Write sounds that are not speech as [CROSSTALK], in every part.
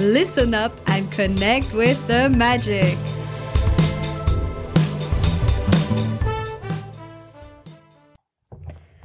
listen up, and connect with the magic.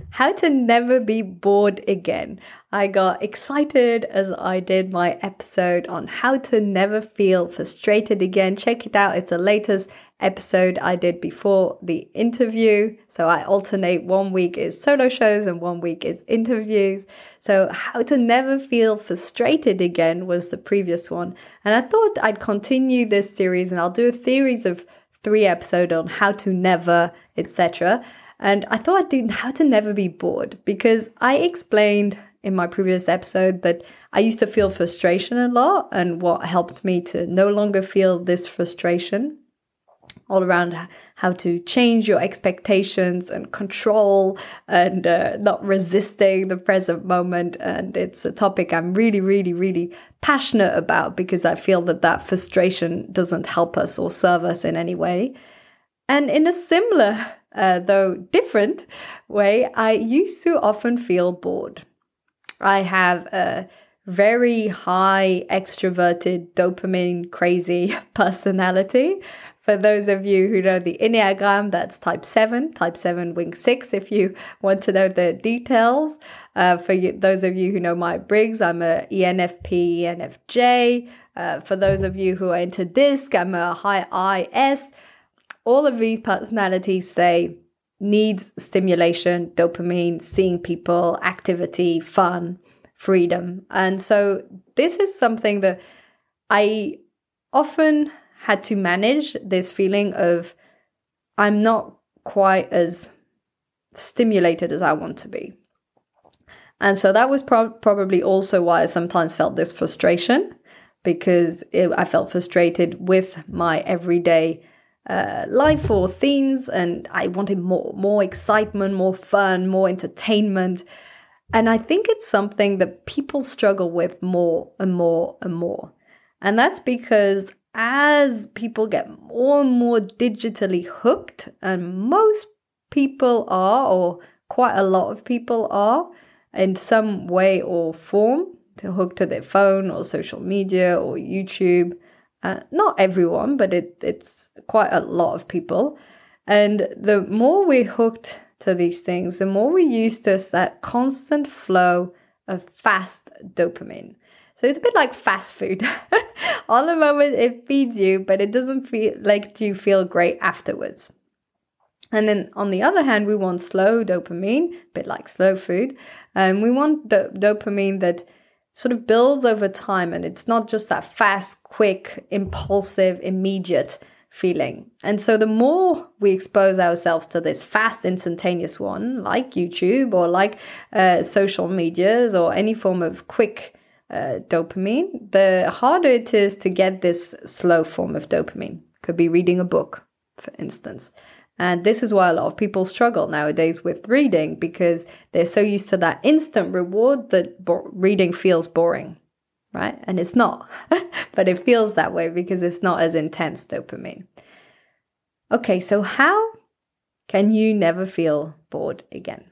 How to never be bored again. I got excited as I did my episode on how to never feel frustrated again. Check it out, it's the latest episode I did before the interview. So I alternate one week is solo shows and one week is interviews. So how to never feel frustrated again was the previous one. And I thought I'd continue this series and I'll do a series of three episodes on how to never, etc. And I thought I'd do how to never be bored because I explained in my previous episode that I used to feel frustration a lot and what helped me to no longer feel this frustration all around how to change your expectations and control and uh, not resisting the present moment. And it's a topic I'm really, really, really passionate about because I feel that that frustration doesn't help us or serve us in any way. And in a similar, uh, though different way, I used to often feel bored. I have a very high extroverted, dopamine crazy [LAUGHS] personality for those of you who know the Enneagram, that's type 7, type 7 wing 6, if you want to know the details. Uh, for you, those of you who know Myers-Briggs, I'm a ENFP, ENFJ. Uh, for those of you who are into DISC, I'm a high IS. All of these personalities say needs stimulation, dopamine, seeing people, activity, fun, freedom. And so this is something that I often had to manage this feeling of I'm not quite as stimulated as I want to be. And so that was pro- probably also why I sometimes felt this frustration because it, I felt frustrated with my everyday uh, life or themes, and I wanted more, more excitement, more fun, more entertainment. And I think it's something that people struggle with more and more and more. And that's because as people get more and more digitally hooked, and most people are, or quite a lot of people are, in some way or form, to hook to their phone or social media or YouTube. Uh, not everyone, but it, it's quite a lot of people. And the more we're hooked to these things, the more we're used to that constant flow of fast dopamine. So it's a bit like fast food. [LAUGHS] All the moment it feeds you, but it doesn't feel like you feel great afterwards. And then on the other hand, we want slow dopamine, a bit like slow food. And we want the dopamine that sort of builds over time and it's not just that fast, quick, impulsive, immediate feeling. And so the more we expose ourselves to this fast, instantaneous one, like YouTube or like uh, social medias or any form of quick uh, dopamine, the harder it is to get this slow form of dopamine. Could be reading a book, for instance. And this is why a lot of people struggle nowadays with reading because they're so used to that instant reward that bo- reading feels boring, right? And it's not, [LAUGHS] but it feels that way because it's not as intense dopamine. Okay, so how can you never feel bored again?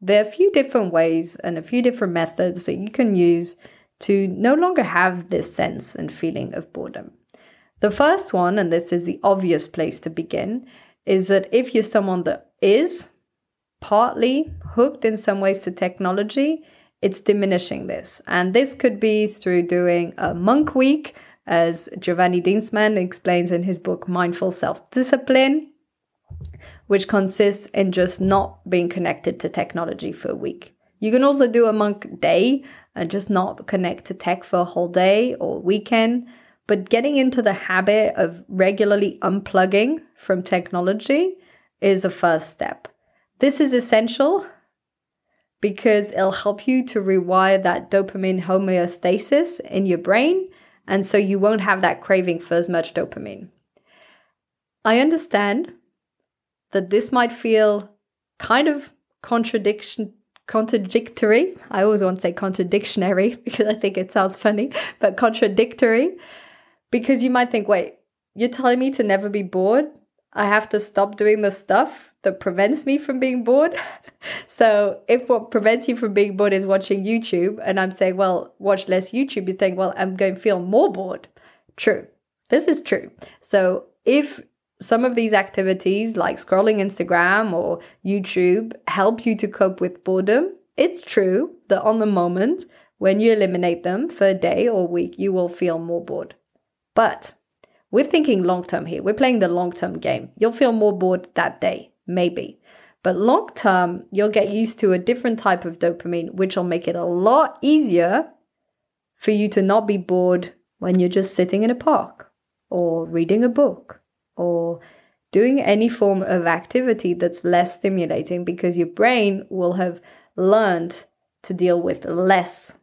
There are a few different ways and a few different methods that you can use to no longer have this sense and feeling of boredom. The first one, and this is the obvious place to begin, is that if you're someone that is partly hooked in some ways to technology, it's diminishing this. And this could be through doing a monk week, as Giovanni Dienstmann explains in his book Mindful Self Discipline, which consists in just not being connected to technology for a week. You can also do a monk day, and just not connect to tech for a whole day or weekend. But getting into the habit of regularly unplugging from technology is the first step. This is essential because it'll help you to rewire that dopamine homeostasis in your brain. And so you won't have that craving for as much dopamine. I understand that this might feel kind of contradiction contradictory. I always want to say contradictionary [LAUGHS] because I think it sounds funny, but contradictory because you might think, wait, you're telling me to never be bored? I have to stop doing the stuff that prevents me from being bored. [LAUGHS] so if what prevents you from being bored is watching YouTube, and I'm saying, well, watch less YouTube, you think, well, I'm going to feel more bored. True. This is true. So if some of these activities, like scrolling Instagram or YouTube, help you to cope with boredom, it's true that on the moment, when you eliminate them for a day or week, you will feel more bored. But we're thinking long term here. We're playing the long term game. You'll feel more bored that day, maybe. But long term, you'll get used to a different type of dopamine, which will make it a lot easier for you to not be bored when you're just sitting in a park or reading a book or doing any form of activity that's less stimulating because your brain will have learned to deal with less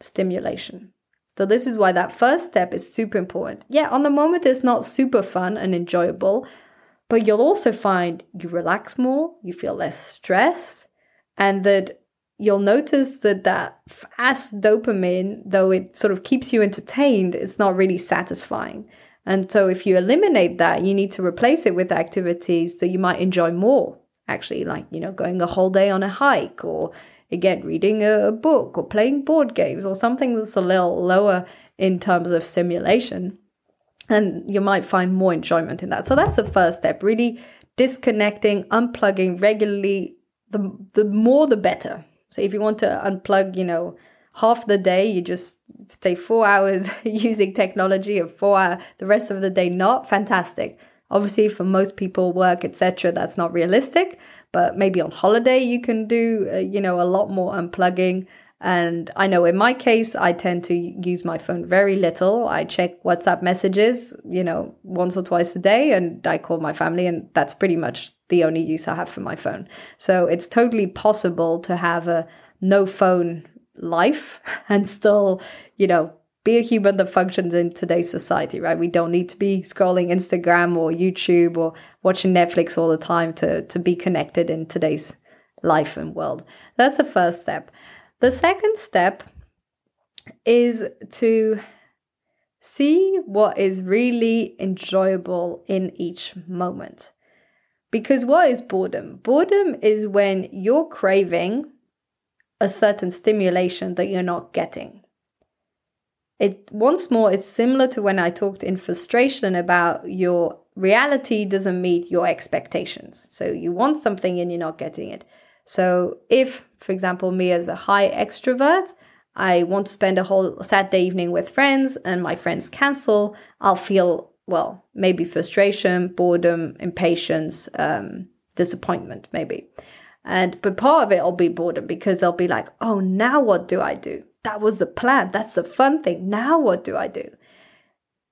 stimulation. So, this is why that first step is super important. Yeah, on the moment, it's not super fun and enjoyable, but you'll also find you relax more, you feel less stress, and that you'll notice that that fast dopamine, though it sort of keeps you entertained, it's not really satisfying. And so, if you eliminate that, you need to replace it with activities that you might enjoy more. Actually, like, you know, going a whole day on a hike or again, reading a book or playing board games or something that's a little lower in terms of stimulation. And you might find more enjoyment in that. So that's the first step really disconnecting, unplugging regularly. The, the more the better. So if you want to unplug, you know, half the day you just stay four hours [LAUGHS] using technology and four hour, the rest of the day not fantastic. Obviously for most people work etc that's not realistic but maybe on holiday you can do uh, you know a lot more unplugging. And i know in my case i tend to use my phone very little. I check whatsapp messages you know once or twice a day and i call my family and that's pretty much the only use i have for my phone. So it's totally possible to have a no phone life [LAUGHS] and still, you know, be a human that functions in today's society, right? We don't need to be scrolling Instagram or YouTube or watching Netflix all the time to, to be connected in today's life and world. That's the first step. The second step is to see what is really enjoyable in each moment. Because what is boredom? Boredom is when you're craving a certain stimulation that you're not getting. It once more, it's similar to when I talked in frustration about your reality doesn't meet your expectations. So you want something and you're not getting it. So if, for example, me as a high extrovert, I want to spend a whole Saturday evening with friends and my friends cancel, I'll feel, well, maybe frustration, boredom, impatience, um, disappointment, maybe. And but part of it will be boredom because they'll be like, oh, now what do I do? That was the plan. That's the fun thing. Now what do I do?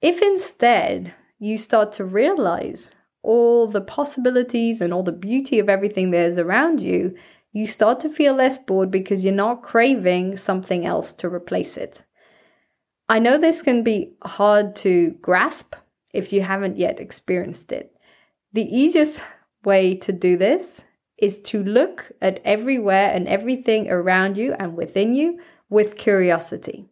If instead you start to realize all the possibilities and all the beauty of everything there's around you, you start to feel less bored because you're not craving something else to replace it. I know this can be hard to grasp if you haven't yet experienced it. The easiest way to do this is to look at everywhere and everything around you and within you with curiosity.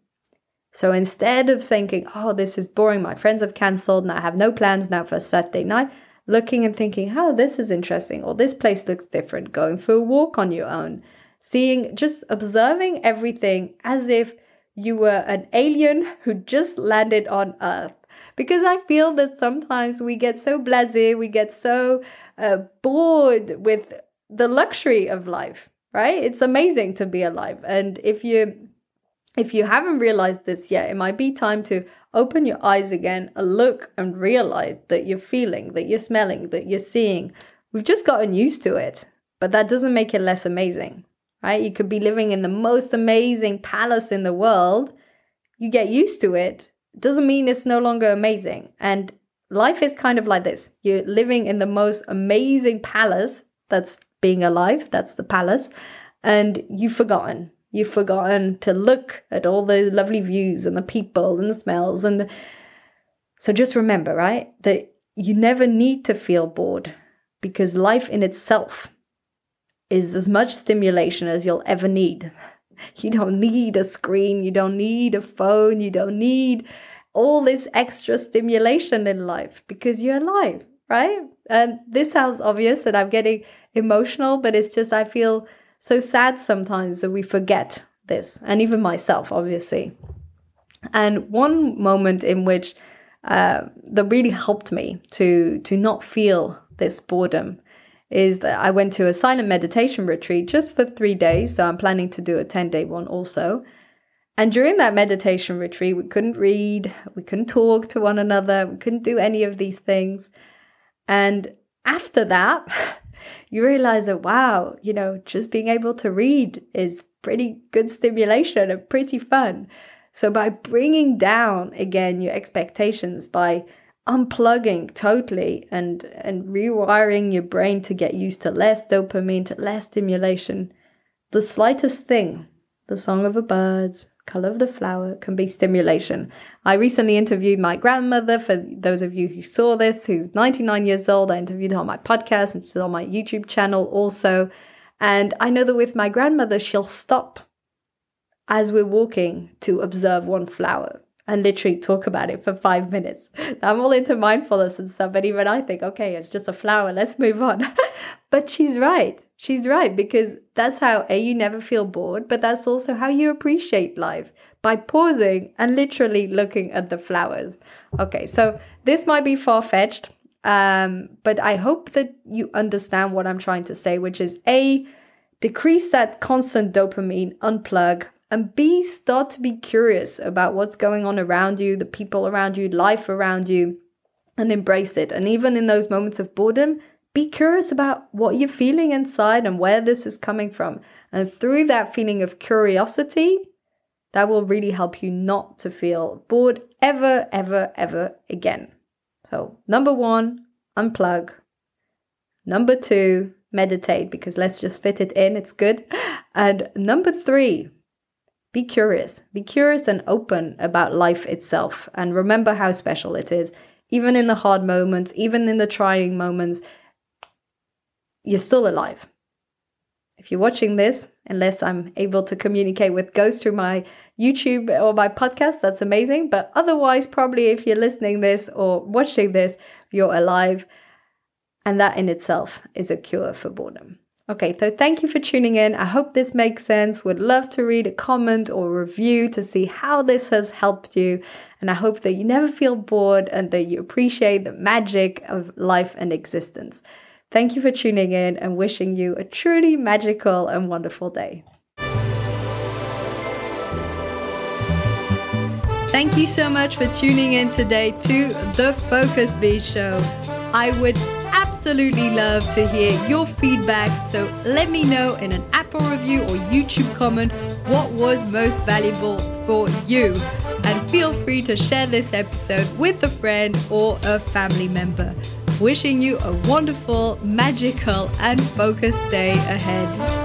So instead of thinking, oh, this is boring, my friends have cancelled and I have no plans now for Saturday night, looking and thinking, oh, this is interesting, or this place looks different, going for a walk on your own, seeing, just observing everything as if you were an alien who just landed on Earth. Because I feel that sometimes we get so blase, we get so uh, bored with the luxury of life, right? It's amazing to be alive. And if you if you haven't realized this yet, it might be time to open your eyes again look and realize that you're feeling, that you're smelling, that you're seeing. We've just gotten used to it, but that doesn't make it less amazing, right? You could be living in the most amazing palace in the world. You get used to it, doesn't mean it's no longer amazing. And life is kind of like this you're living in the most amazing palace that's being alive. That's the palace. And you've forgotten. You've forgotten to look at all the lovely views and the people and the smells. And the... so just remember, right, that you never need to feel bored because life in itself is as much stimulation as you'll ever need. [LAUGHS] You don't need a screen, you don't need a phone, you don't need all this extra stimulation in life because you're alive, right? And this sounds obvious and I'm getting emotional, but it's just I feel so sad sometimes that we forget this, and even myself, obviously. And one moment in which uh, that really helped me to to not feel this boredom is that I went to a silent meditation retreat just for three days. So I'm planning to do a 10 day one also. And during that meditation retreat, we couldn't read, we couldn't talk to one another, we couldn't do any of these things. And after that, [LAUGHS] you realize that, wow, you know, just being able to read is pretty good stimulation and pretty fun. So, by bringing down again your expectations, by unplugging totally and, and rewiring your brain to get used to less dopamine, to less stimulation, the slightest thing, the song of the birds, color of the flower can be stimulation. I recently interviewed my grandmother. For those of you who saw this, who's 99 years old, I interviewed her on my podcast and she's on my YouTube channel also. And I know that with my grandmother, she'll stop as we're walking to observe one flower and literally talk about it for five minutes. [LAUGHS] I'm all into mindfulness and stuff, but even I think, okay, it's just a flower, let's move on. [LAUGHS] but she's right. She's right because that's how A, you never feel bored, but that's also how you appreciate life by pausing and literally looking at the flowers. Okay, so this might be far fetched, um, but I hope that you understand what I'm trying to say, which is A, decrease that constant dopamine, unplug, and B, start to be curious about what's going on around you, the people around you, life around you, and embrace it. And even in those moments of boredom, be curious about what you're feeling inside and where this is coming from. And through that feeling of curiosity, that will really help you not to feel bored ever, ever, ever again. So, number one, unplug. Number two, meditate because let's just fit it in, it's good. [LAUGHS] And number three, be curious. Be curious and open about life itself and remember how special it is. Even in the hard moments, even in the trying moments, you're still alive. If you're watching this, unless I'm able to communicate with ghosts through my YouTube or my podcast, that's amazing. But otherwise, probably if you're listening this or watching this, you're alive. And that in itself is a cure for boredom. Okay, so thank you for tuning in. I hope this makes sense. Would love to read a comment or review to see how this has helped you. And I hope that you never feel bored and that you appreciate the magic of life and existence. Thank you for tuning in and wishing you a truly magical and wonderful day. Thank you so much for tuning in today to the Focus Bee Show. I would absolutely love to hear your feedback, so let me know in an Apple review or YouTube comment what was most valuable for you. And feel free to share this episode with a friend or a family member. Wishing you a wonderful, magical, and focused day ahead.